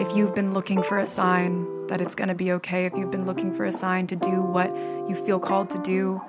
If you've been looking for a sign that it's going to be okay, if you've been looking for a sign to do what you feel called to do,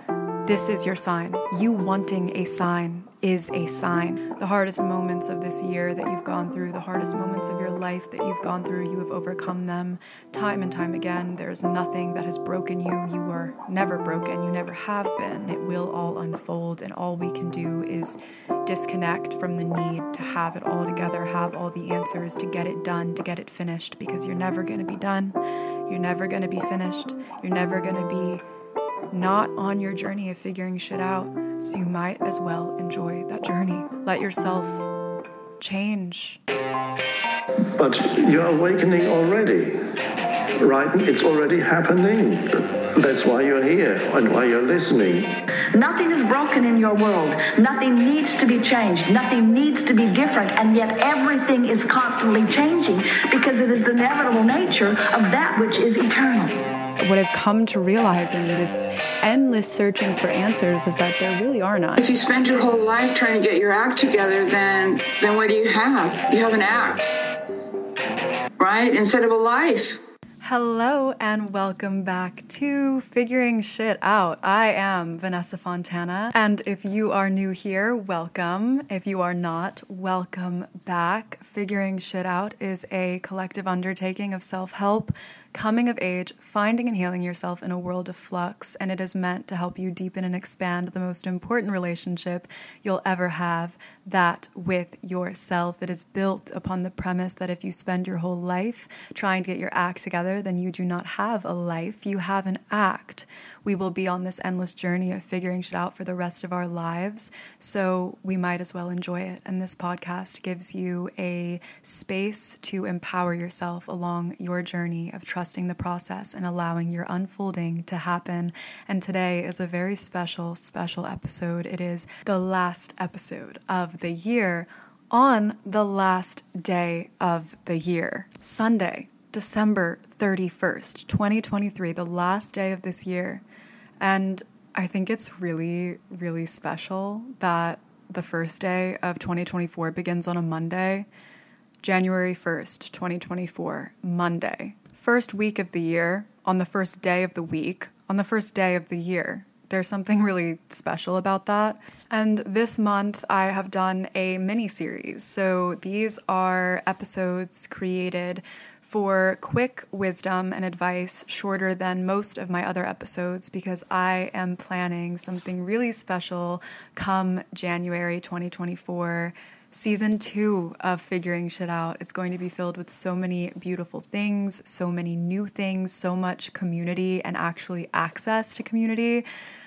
this is your sign. You wanting a sign is a sign. The hardest moments of this year that you've gone through, the hardest moments of your life that you've gone through, you have overcome them time and time again. There's nothing that has broken you. You are never broken. You never have been. It will all unfold, and all we can do is disconnect from the need to have it all together, have all the answers, to get it done, to get it finished, because you're never going to be done. You're never going to be finished. You're never going to be not on your journey of figuring shit out, so you might as well enjoy that journey. Let yourself change. But you're awakening already, right? It's already happening. That's why you're here and why you're listening. Nothing is broken in your world. Nothing needs to be changed. Nothing needs to be different. And yet everything is constantly changing because it is the inevitable nature of that which is eternal what I've come to realize in this endless searching for answers is that there really are none. If you spend your whole life trying to get your act together, then then what do you have? You have an act. Right? Instead of a life. Hello and welcome back to Figuring Shit Out. I am Vanessa Fontana, and if you are new here, welcome. If you are not, welcome back. Figuring Shit Out is a collective undertaking of self help coming of age, finding and healing yourself in a world of flux, and it is meant to help you deepen and expand the most important relationship you'll ever have that with yourself. It is built upon the premise that if you spend your whole life trying to get your act together, then you do not have a life, you have an act we will be on this endless journey of figuring shit out for the rest of our lives. So we might as well enjoy it. And this podcast gives you a space to empower yourself along your journey of trusting the process and allowing your unfolding to happen. And today is a very special, special episode. It is the last episode of the year on the last day of the year, Sunday. December 31st, 2023, the last day of this year. And I think it's really, really special that the first day of 2024 begins on a Monday, January 1st, 2024, Monday. First week of the year, on the first day of the week, on the first day of the year. There's something really special about that. And this month, I have done a mini series. So these are episodes created for quick wisdom and advice shorter than most of my other episodes because I am planning something really special come January 2024 season two of Figuring Shit Out. It's going to be filled with so many beautiful things, so many new things, so much community and actually access to community.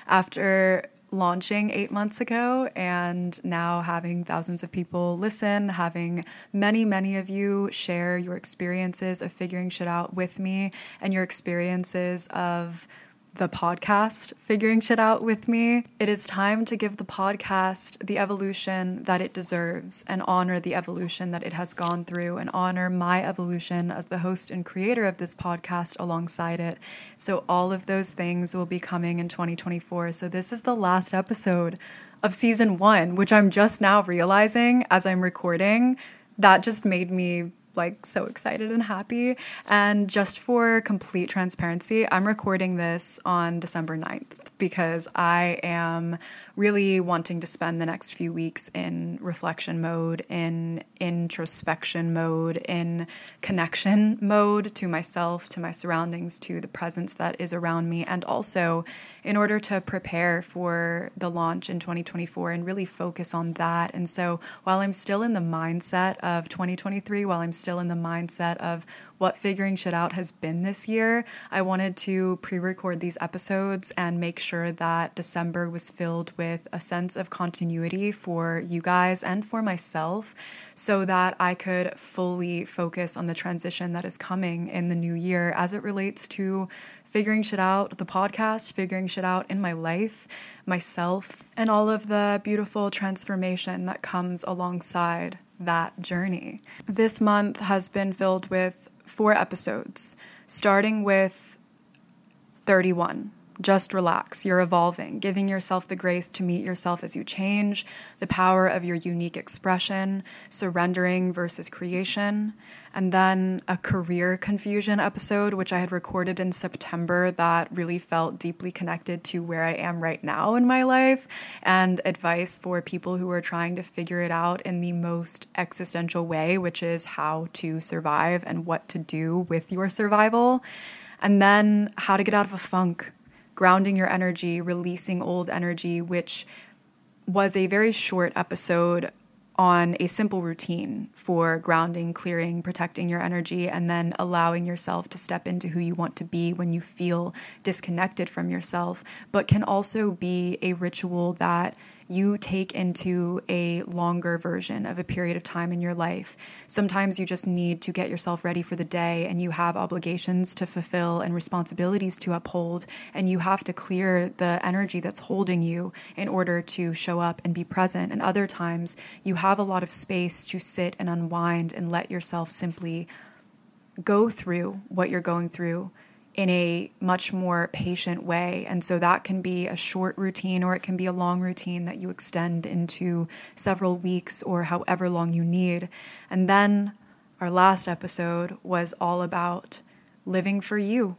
After launching eight months ago and now having thousands of people listen, having many, many of you share your experiences of figuring shit out with me and your experiences of the podcast, figuring shit out with me. It is time to give the podcast the evolution that it deserves and honor the evolution that it has gone through and honor my evolution as the host and creator of this podcast alongside it. So, all of those things will be coming in 2024. So, this is the last episode of season one, which I'm just now realizing as I'm recording. That just made me like so excited and happy. And just for complete transparency, I'm recording this on December 9th because I am really wanting to spend the next few weeks in reflection mode, in introspection mode, in connection mode to myself, to my surroundings, to the presence that is around me, and also in order to prepare for the launch in 2024 and really focus on that. And so while I'm still in the mindset of 2023, while I'm still in the mindset of what figuring shit out has been this year, I wanted to pre record these episodes and make sure that December was filled with a sense of continuity for you guys and for myself so that I could fully focus on the transition that is coming in the new year as it relates to figuring shit out, the podcast, figuring shit out in my life, myself, and all of the beautiful transformation that comes alongside that journey. This month has been filled with four episodes, starting with 31, Just relax. You're evolving, giving yourself the grace to meet yourself as you change, the power of your unique expression, surrendering versus creation. And then a career confusion episode, which I had recorded in September, that really felt deeply connected to where I am right now in my life, and advice for people who are trying to figure it out in the most existential way, which is how to survive and what to do with your survival. And then how to get out of a funk, grounding your energy, releasing old energy, which was a very short episode on a simple routine for grounding, clearing, protecting your energy, and then allowing yourself to step into who you want to be when you feel disconnected from yourself, but can also be a ritual that you take into a longer version of a period of time in your life. Sometimes you just need to get yourself ready for the day and you have obligations to fulfill and responsibilities to uphold, and you have to clear the energy that's holding you in order to show up and be present. And other times you have a lot of space to sit and unwind and let yourself simply go through what you're going through in a much more patient way. And so that can be a short routine or it can be a long routine that you extend into several weeks or however long you need. And then our last episode was all about living for you,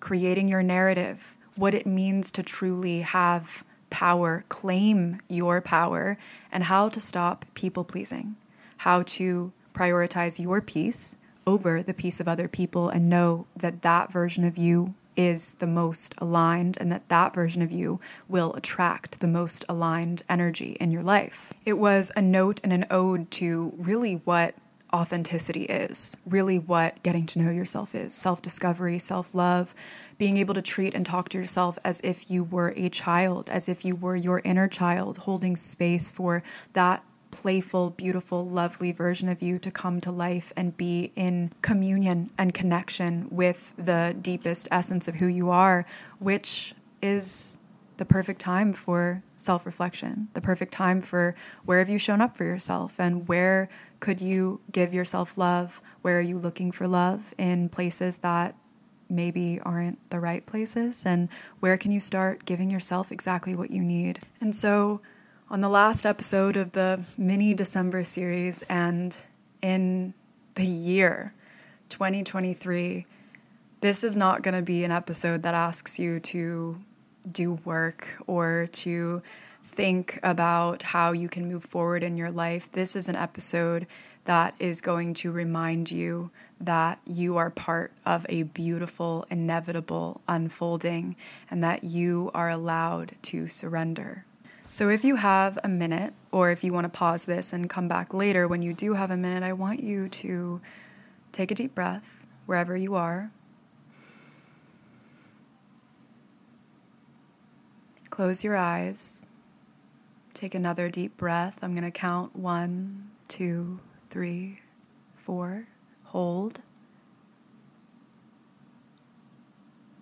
creating your narrative, what it means to truly have power, claim your power, and how to stop people pleasing, how to prioritize your peace over the peace of other people and know that that version of you is the most aligned and that that version of you will attract the most aligned energy in your life. It was a note and an ode to really what authenticity is, really what getting to know yourself is self discovery, self love, being able to treat and talk to yourself as if you were a child, as if you were your inner child, holding space for that playful, beautiful, lovely version of you to come to life and be in communion and connection with the deepest essence of who you are, which is the perfect time for self reflection, the perfect time for where have you shown up for yourself and where could you give yourself love? Where are you looking for love in places that maybe aren't the right places? And where can you start giving yourself exactly what you need? And so, on the last episode of the mini December series and in the year 2023, this is not going to be an episode that asks you to do work or to think about how you can move forward in your life. This is an episode that is going to remind you that you are part of a beautiful, inevitable unfolding and that you are allowed to surrender. So, if you have a minute, or if you want to pause this and come back later when you do have a minute, I want you to take a deep breath wherever you are. Close your eyes. Take another deep breath. I'm going to count one, two, three, four. Hold.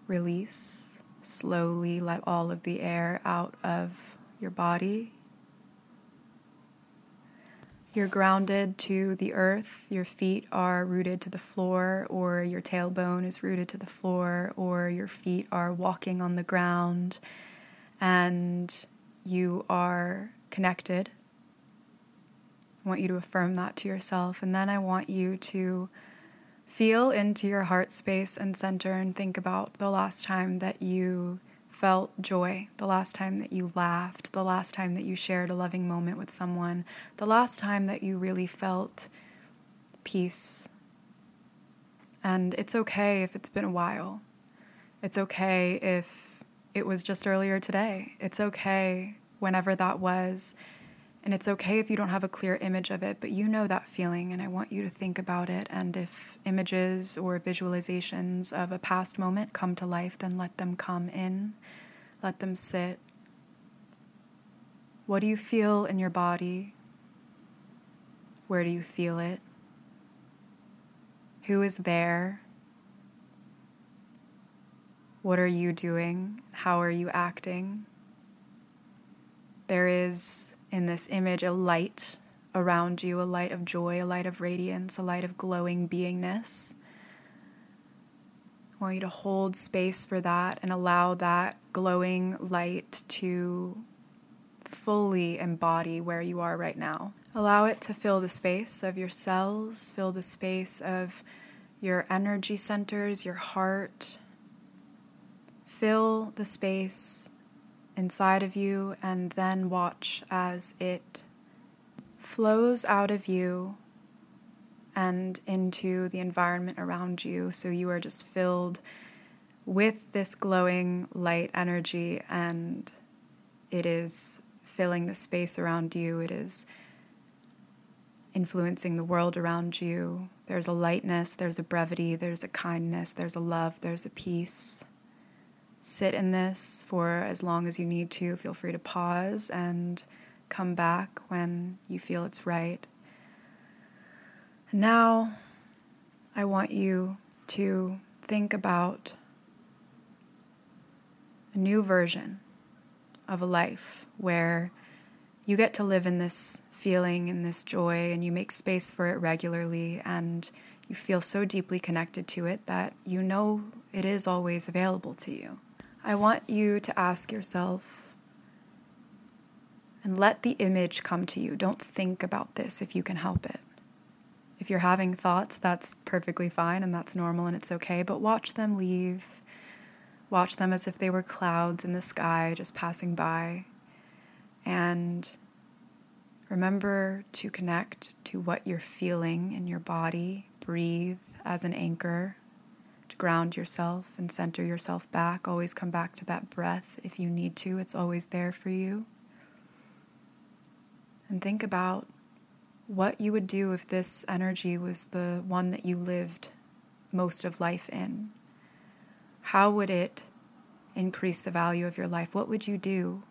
Release. Slowly let all of the air out of your body. You're grounded to the earth. Your feet are rooted to the floor, or your tailbone is rooted to the floor, or your feet are walking on the ground, and you are connected. I want you to affirm that to yourself. And then I want you to feel into your heart space and center and think about the last time that you felt joy, the last time that you laughed, the last time that you shared a loving moment with someone, the last time that you really felt peace. And it's okay if it's been a while. It's okay if it was just earlier today. It's okay whenever that was. And it's okay if you don't have a clear image of it, but you know that feeling, and I want you to think about it. And if images or visualizations of a past moment come to life, then let them come in let them sit. What do you feel in your body? Where do you feel it? Who is there? What are you doing? How are you acting? There is in this image a light around you, a light of joy, a light of radiance, a light of glowing beingness. I want you to hold space for that and allow that glowing light to fully embody where you are right now. Allow it to fill the space of your cells, fill the space of your energy centers, your heart. Fill the space inside of you and then watch as it flows out of you and into the environment around you. So you are just filled with this glowing light energy, and it is filling the space around you. It is influencing the world around you. There's a lightness, there's a brevity, there's a kindness, there's a love, there's a peace. Sit in this for as long as you need to. Feel free to pause and come back when you feel it's right. Now, I want you to think about a new version of a life where you get to live in this feeling and this joy and you make space for it regularly and you feel so deeply connected to it that you know it is always available to you. I want you to ask yourself and let the image come to you. Don't think about this if you can help it. If you're having thoughts, that's perfectly fine and that's normal and it's okay, but watch them leave. Watch them as if they were clouds in the sky just passing by. And remember to connect to what you're feeling in your body. Breathe as an anchor ground yourself and center yourself back. Always come back to that breath if you need to, it's always there for you. And think about what you would do if this energy was the one that you lived most of life in. How would it increase the value of your life? What would you do?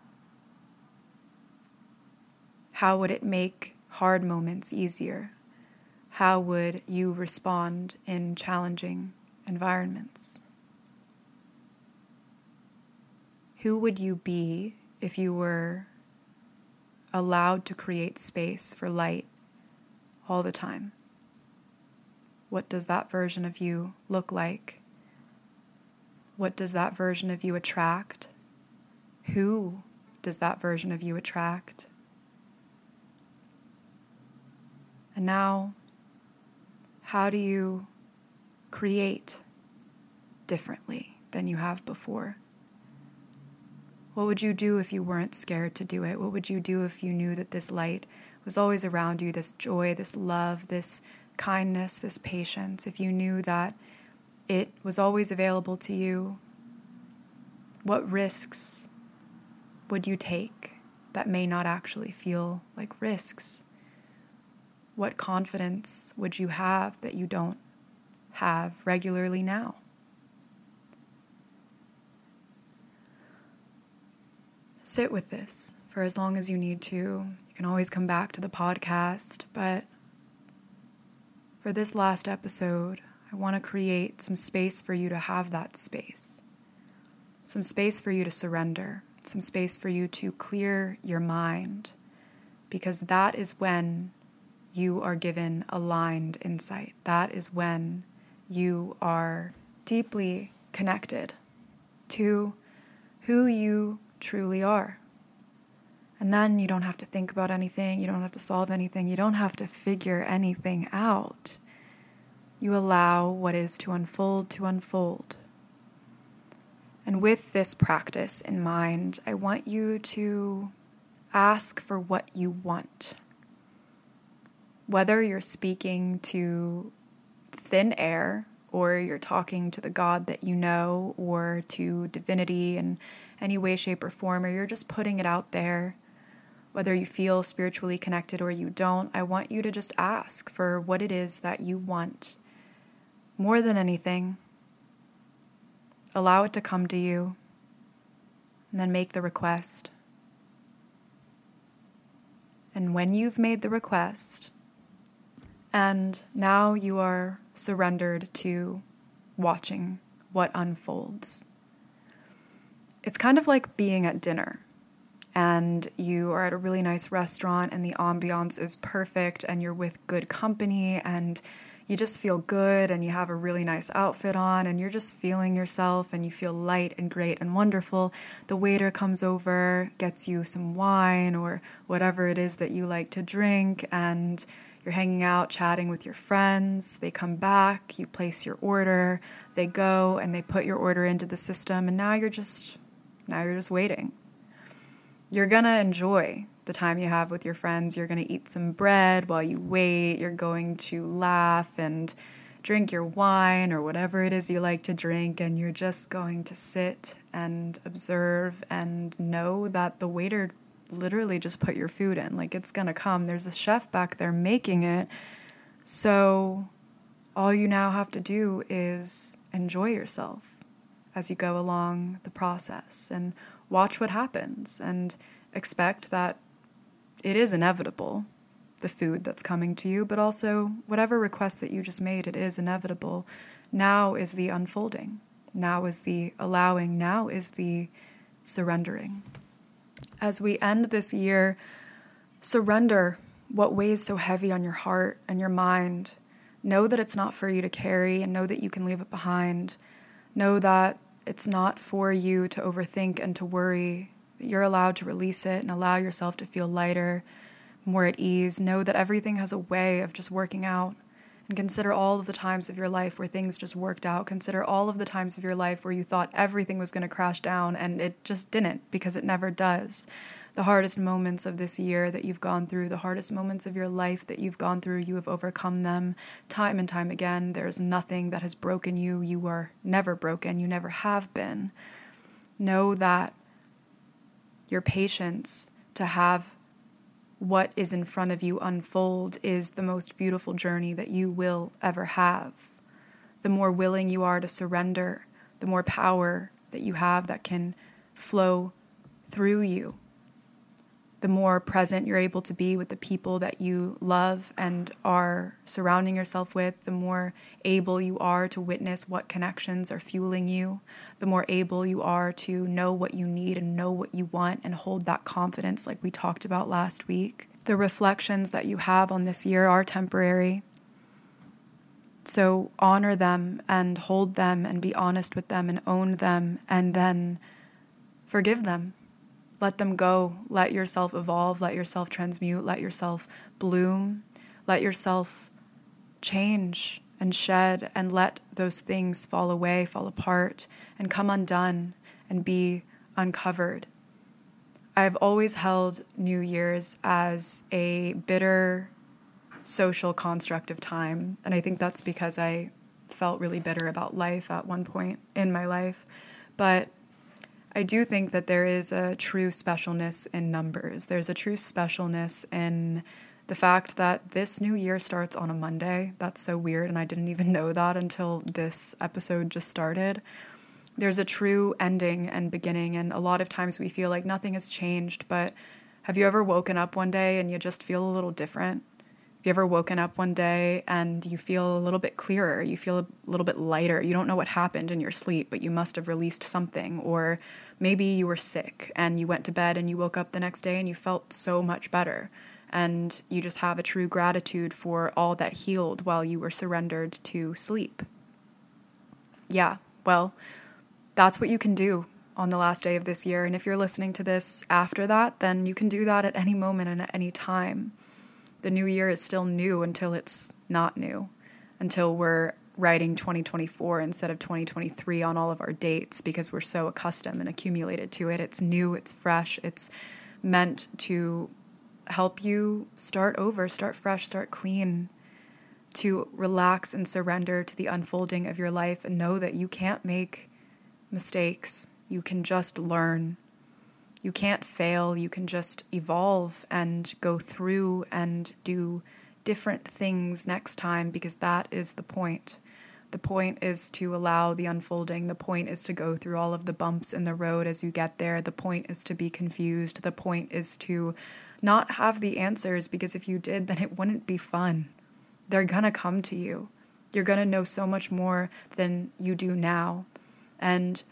How would it make hard moments easier? How would you respond in challenging environments? Who would you be if you were allowed to create space for light all the time. What does that version of you look like? What does that version of you attract? Who does that version of you attract? And now, how do you create differently than you have before? What would you do if you weren't scared to do it? What would you do if you knew that this light was always around you this joy, this love, this kindness, this patience, if you knew that it was always available to you, what risks would you take that may not actually feel like risks? What confidence would you have that you don't have regularly now? Sit with this for as long as you need to You can always come back to the podcast, but for this last episode, I want to create some space for you to have that space. Some space for you to surrender, some space for you to clear your mind, because that is when you are given aligned insight. That is when you are deeply connected to who you truly are. And then you don't have to think about anything, you don't have to solve anything, you don't have to figure anything out. You allow what is to unfold to unfold. And with this practice in mind, I want you to ask for what you want. Whether you're speaking to thin air, or you're talking to the God that you know, or to divinity in any way, shape, or form, or you're just putting it out there whether you feel spiritually connected or you don't, I want you to just ask for what it is that you want. More than anything, allow it to come to you and then make the request. And when you've made the request, and now you are surrendered to watching what unfolds, it's kind of like being at dinner and you are at a really nice restaurant and the ambiance is perfect and you're with good company and you just feel good and you have a really nice outfit on and you're just feeling yourself and you feel light and great and wonderful. The waiter comes over, gets you some wine or whatever it is that you like to drink, and you're hanging out, chatting with your friends. They come back, you place your order, they go and they put your order into the system, and now you're just now you're just waiting. You're gonna enjoy the time you have with your friends. You're going to eat some bread while you wait. You're going to laugh and drink your wine or whatever it is you like to drink. And you're just going to sit and observe and know that the waiter literally just put your food in. Like it's going to come. There's a chef back there making it. So all you now have to do is enjoy yourself as you go along the process and watch what happens and expect that it is inevitable, the food that's coming to you, but also whatever request that you just made, it is inevitable. Now is the unfolding. Now is the allowing. Now is the surrendering. As we end this year, surrender what weighs so heavy on your heart and your mind. Know that it's not for you to carry and know that you can leave it behind. Know that it's not for you to overthink and to worry you're allowed to release it and allow yourself to feel lighter, more at ease. Know that everything has a way of just working out. And consider all of the times of your life where things just worked out. Consider all of the times of your life where you thought everything was going to crash down and it just didn't because it never does. The hardest moments of this year that you've gone through, the hardest moments of your life that you've gone through, you have overcome them time and time again. There's nothing that has broken you. You are never broken. You never have been. Know that your patience to have what is in front of you unfold is the most beautiful journey that you will ever have. The more willing you are to surrender, the more power that you have that can flow through you the more present you're able to be with the people that you love and are surrounding yourself with, the more able you are to witness what connections are fueling you, the more able you are to know what you need and know what you want and hold that confidence, like we talked about last week. The reflections that you have on this year are temporary. So honor them and hold them and be honest with them and own them and then forgive them let them go. Let yourself evolve. Let yourself transmute. Let yourself bloom. Let yourself change and shed and let those things fall away, fall apart, and come undone and be uncovered. I've always held New Year's as a bitter social construct of time. And I think that's because I felt really bitter about life at one point in my life. But I do think that there is a true specialness in numbers. There's a true specialness in the fact that this new year starts on a Monday. That's so weird, and I didn't even know that until this episode just started. There's a true ending and beginning, and a lot of times we feel like nothing has changed, but have you ever woken up one day and you just feel a little different? Have you ever woken up one day and you feel a little bit clearer? You feel a little bit lighter. You don't know what happened in your sleep, but you must have released something. Or maybe you were sick and you went to bed and you woke up the next day and you felt so much better. And you just have a true gratitude for all that healed while you were surrendered to sleep. Yeah, well, that's what you can do on the last day of this year. And if you're listening to this after that, then you can do that at any moment and at any time the new year is still new until it's not new, until we're writing 2024 instead of 2023 on all of our dates because we're so accustomed and accumulated to it. It's new, it's fresh, it's meant to help you start over, start fresh, start clean, to relax and surrender to the unfolding of your life and know that you can't make mistakes. You can just learn you can't fail. You can just evolve and go through and do different things next time because that is the point. The point is to allow the unfolding. The point is to go through all of the bumps in the road as you get there. The point is to be confused. The point is to not have the answers because if you did, then it wouldn't be fun. They're gonna come to you. You're gonna know so much more than you do now. And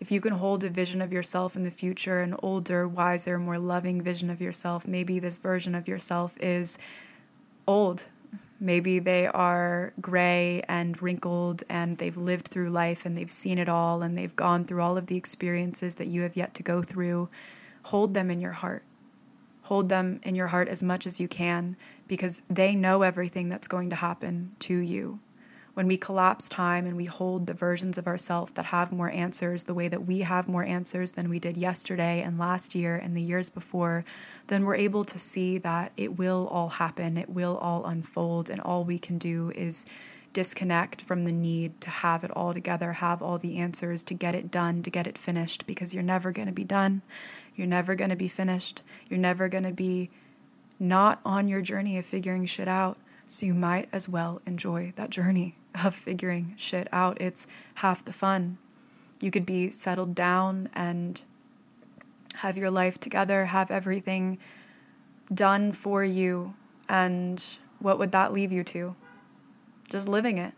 if you can hold a vision of yourself in the future, an older, wiser, more loving vision of yourself, maybe this version of yourself is old. Maybe they are gray and wrinkled and they've lived through life and they've seen it all and they've gone through all of the experiences that you have yet to go through. Hold them in your heart. Hold them in your heart as much as you can because they know everything that's going to happen to you when we collapse time and we hold the versions of ourselves that have more answers the way that we have more answers than we did yesterday and last year and the years before, then we're able to see that it will all happen, it will all unfold, and all we can do is disconnect from the need to have it all together, have all the answers, to get it done, to get it finished, because you're never going to be done. You're never going to be finished. You're never going to be not on your journey of figuring shit out. So you might as well enjoy that journey of figuring shit out. It's half the fun. You could be settled down and have your life together, have everything done for you. And what would that leave you to? Just living it.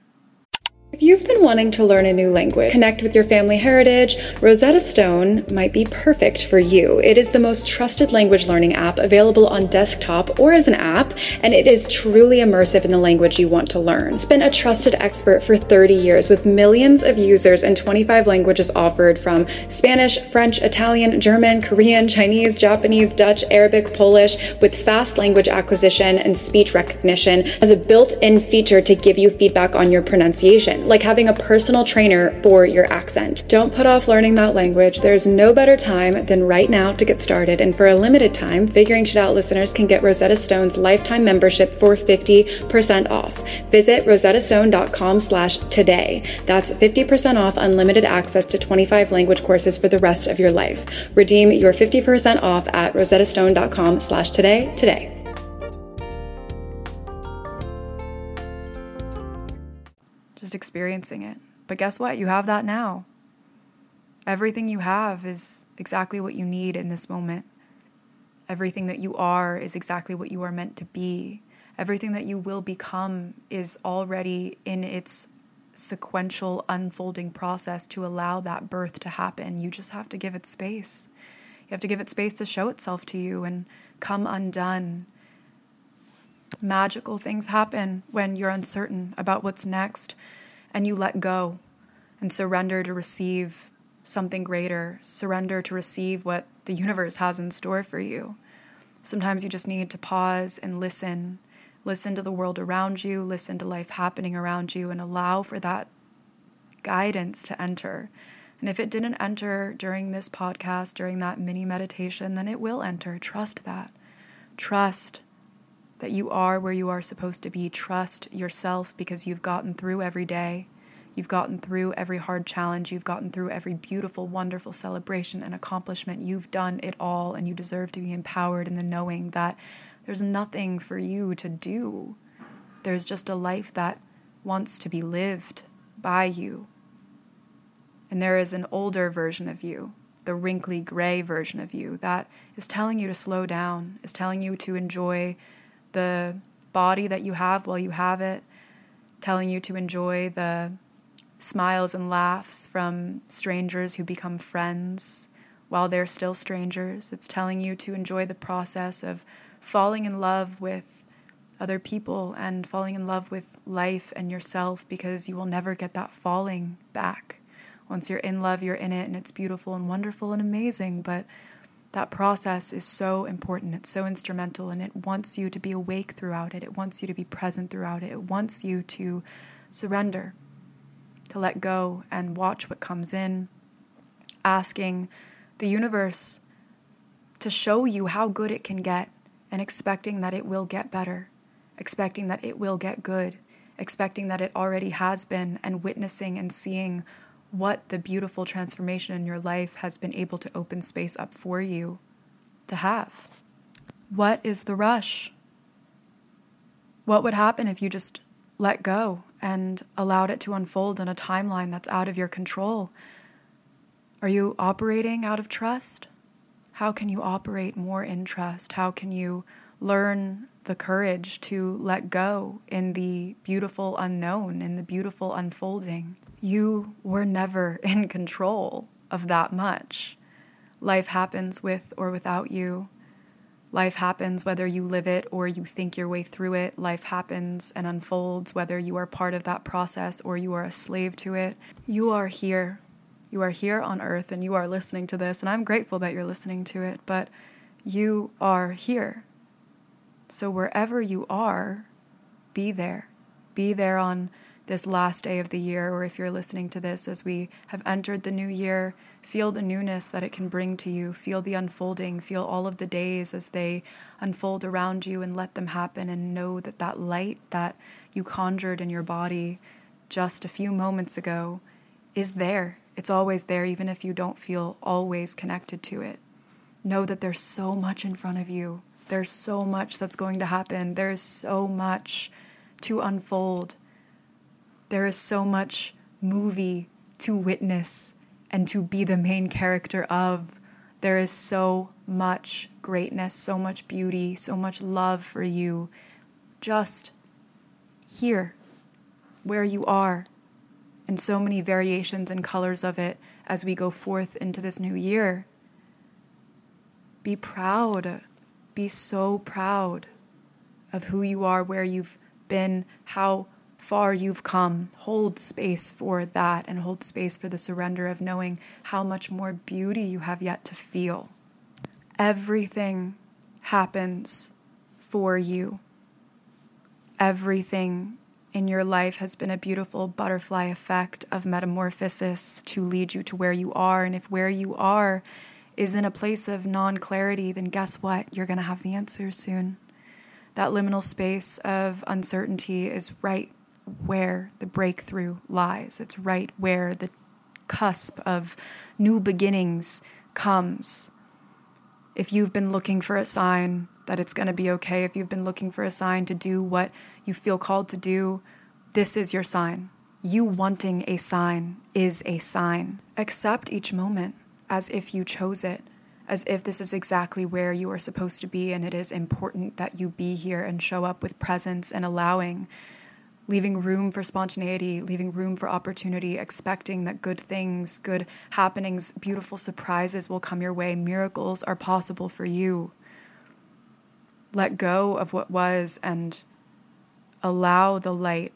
If you've been wanting to learn a new language, connect with your family heritage, Rosetta Stone might be perfect for you. It is the most trusted language learning app available on desktop or as an app, and it is truly immersive in the language you want to learn. It's been a trusted expert for 30 years with millions of users and 25 languages offered from Spanish, French, Italian, German, Korean, Chinese, Japanese, Dutch, Arabic, Polish, with fast language acquisition and speech recognition as a built in feature to give you feedback on your pronunciation like having a personal trainer for your accent. Don't put off learning that language. There's no better time than right now to get started. And for a limited time, Figuring Shit Out listeners can get Rosetta Stone's lifetime membership for 50% off. Visit rosettastone.com slash today. That's 50% off unlimited access to 25 language courses for the rest of your life. Redeem your 50% off at rosettastone.com slash today today. Just experiencing it. But guess what? You have that now. Everything you have is exactly what you need in this moment. Everything that you are is exactly what you are meant to be. Everything that you will become is already in its sequential unfolding process to allow that birth to happen. You just have to give it space. You have to give it space to show itself to you and come undone. Magical things happen when you're uncertain about what's next and you let go and surrender to receive something greater, surrender to receive what the universe has in store for you. Sometimes you just need to pause and listen. Listen to the world around you, listen to life happening around you, and allow for that guidance to enter. And if it didn't enter during this podcast, during that mini meditation, then it will enter. Trust that. Trust that you are where you are supposed to be. Trust yourself because you've gotten through every day. You've gotten through every hard challenge. You've gotten through every beautiful, wonderful celebration and accomplishment. You've done it all, and you deserve to be empowered in the knowing that there's nothing for you to do. There's just a life that wants to be lived by you. And there is an older version of you, the wrinkly gray version of you, that is telling you to slow down, is telling you to enjoy the body that you have while you have it, telling you to enjoy the smiles and laughs from strangers who become friends while they're still strangers. It's telling you to enjoy the process of falling in love with other people and falling in love with life and yourself because you will never get that falling back. Once you're in love, you're in it and it's beautiful and wonderful and amazing, but that process is so important. It's so instrumental, and it wants you to be awake throughout it. It wants you to be present throughout it. It wants you to surrender, to let go and watch what comes in, asking the universe to show you how good it can get, and expecting that it will get better, expecting that it will get good, expecting that it already has been, and witnessing and seeing what the beautiful transformation in your life has been able to open space up for you to have. What is the rush? What would happen if you just let go and allowed it to unfold in a timeline that's out of your control? Are you operating out of trust? How can you operate more in trust? How can you learn the courage to let go in the beautiful unknown, in the beautiful unfolding? You were never in control of that much. Life happens with or without you. Life happens whether you live it or you think your way through it. Life happens and unfolds whether you are part of that process or you are a slave to it. You are here. You are here on earth and you are listening to this, and I'm grateful that you're listening to it, but you are here. So wherever you are, be there. Be there on this last day of the year, or if you're listening to this as we have entered the new year, feel the newness that it can bring to you. Feel the unfolding. Feel all of the days as they unfold around you and let them happen, and know that that light that you conjured in your body just a few moments ago is there. It's always there, even if you don't feel always connected to it. Know that there's so much in front of you. There's so much that's going to happen. There's so much to unfold. There is so much movie to witness and to be the main character of. There is so much greatness, so much beauty, so much love for you just here, where you are, and so many variations and colors of it as we go forth into this new year. Be proud. Be so proud of who you are, where you've been, how far you've come. Hold space for that and hold space for the surrender of knowing how much more beauty you have yet to feel. Everything happens for you. Everything in your life has been a beautiful butterfly effect of metamorphosis to lead you to where you are. And if where you are is in a place of non clarity, then guess what? You're going to have the answer soon. That liminal space of uncertainty is right where the breakthrough lies. It's right where the cusp of new beginnings comes. If you've been looking for a sign that it's going to be okay, if you've been looking for a sign to do what you feel called to do, this is your sign. You wanting a sign is a sign. Accept each moment as if you chose it, as if this is exactly where you are supposed to be, and it is important that you be here and show up with presence and allowing leaving room for spontaneity, leaving room for opportunity, expecting that good things, good happenings, beautiful surprises will come your way. Miracles are possible for you. Let go of what was and allow the light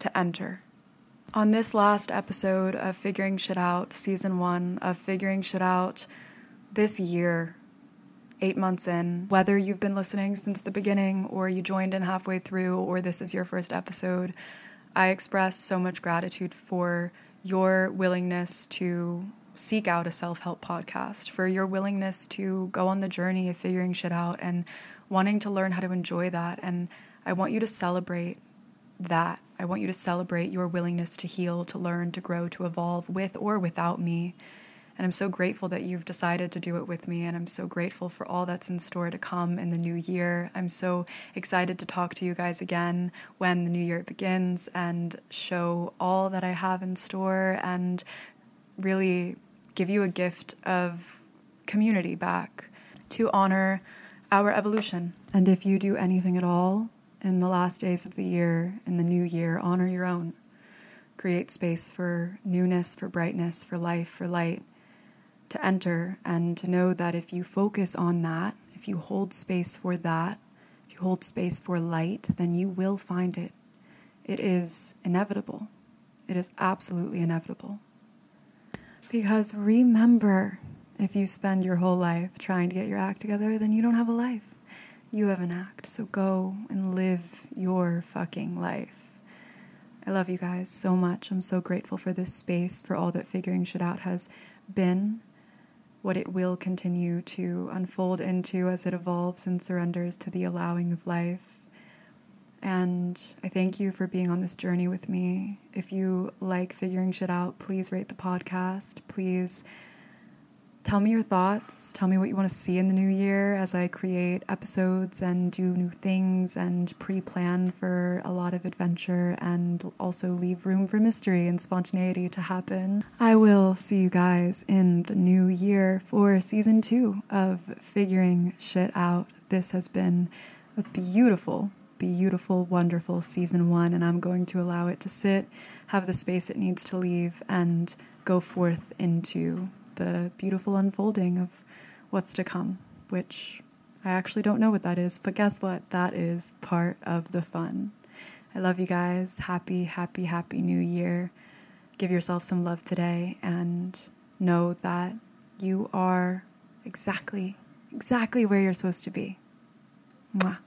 to enter. On this last episode of Figuring Shit Out, season one of Figuring Shit Out this year, eight months in, whether you've been listening since the beginning or you joined in halfway through or this is your first episode, I express so much gratitude for your willingness to seek out a self help podcast, for your willingness to go on the journey of figuring shit out and wanting to learn how to enjoy that. And I want you to celebrate that. I want you to celebrate your willingness to heal, to learn, to grow, to evolve with or without me. And I'm so grateful that you've decided to do it with me. And I'm so grateful for all that's in store to come in the new year. I'm so excited to talk to you guys again when the new year begins and show all that I have in store and really give you a gift of community back to honor our evolution. And if you do anything at all in the last days of the year, in the new year, honor your own. Create space for newness, for brightness, for life, for light to enter and to know that if you focus on that, if you hold space for that, if you hold space for light, then you will find it. It is inevitable. It is absolutely inevitable. Because remember, if you spend your whole life trying to get your act together, then you don't have a life. You have an act. So go and live your fucking life. I love you guys so much. I'm so grateful for this space, for all that figuring shit out has been what it will continue to unfold into as it evolves and surrenders to the allowing of life. And I thank you for being on this journey with me. If you like figuring shit out, please rate the podcast. Please Tell me your thoughts. Tell me what you want to see in the new year as I create episodes and do new things and pre plan for a lot of adventure and also leave room for mystery and spontaneity to happen. I will see you guys in the new year for season two of Figuring Shit Out. This has been a beautiful, beautiful, wonderful season one, and I'm going to allow it to sit, have the space it needs to leave, and go forth into the beautiful unfolding of what's to come, which I actually don't know what that is, but guess what? That is part of the fun. I love you guys. Happy, happy, happy new year. Give yourself some love today and know that you are exactly, exactly where you're supposed to be. Mwah.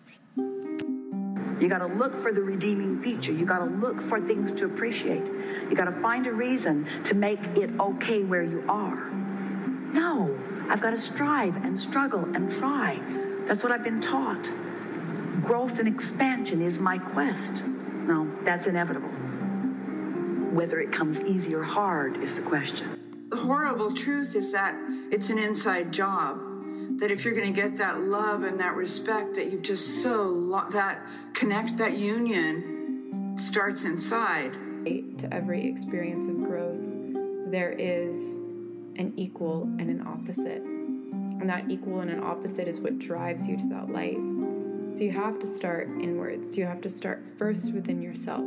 You got to look for the redeeming feature. You got to look for things to appreciate. You got to find a reason to make it okay where you are. No, I've got to strive and struggle and try. That's what I've been taught. Growth and expansion is my quest. No, that's inevitable. Whether it comes easy or hard is the question. The horrible truth is that it's an inside job. That if you're going to get that love and that respect that you've just so lo- that connect that union starts inside. To every experience of growth, there is an equal and an opposite. And that equal and an opposite is what drives you to that light. So you have to start inwards. You have to start first within yourself.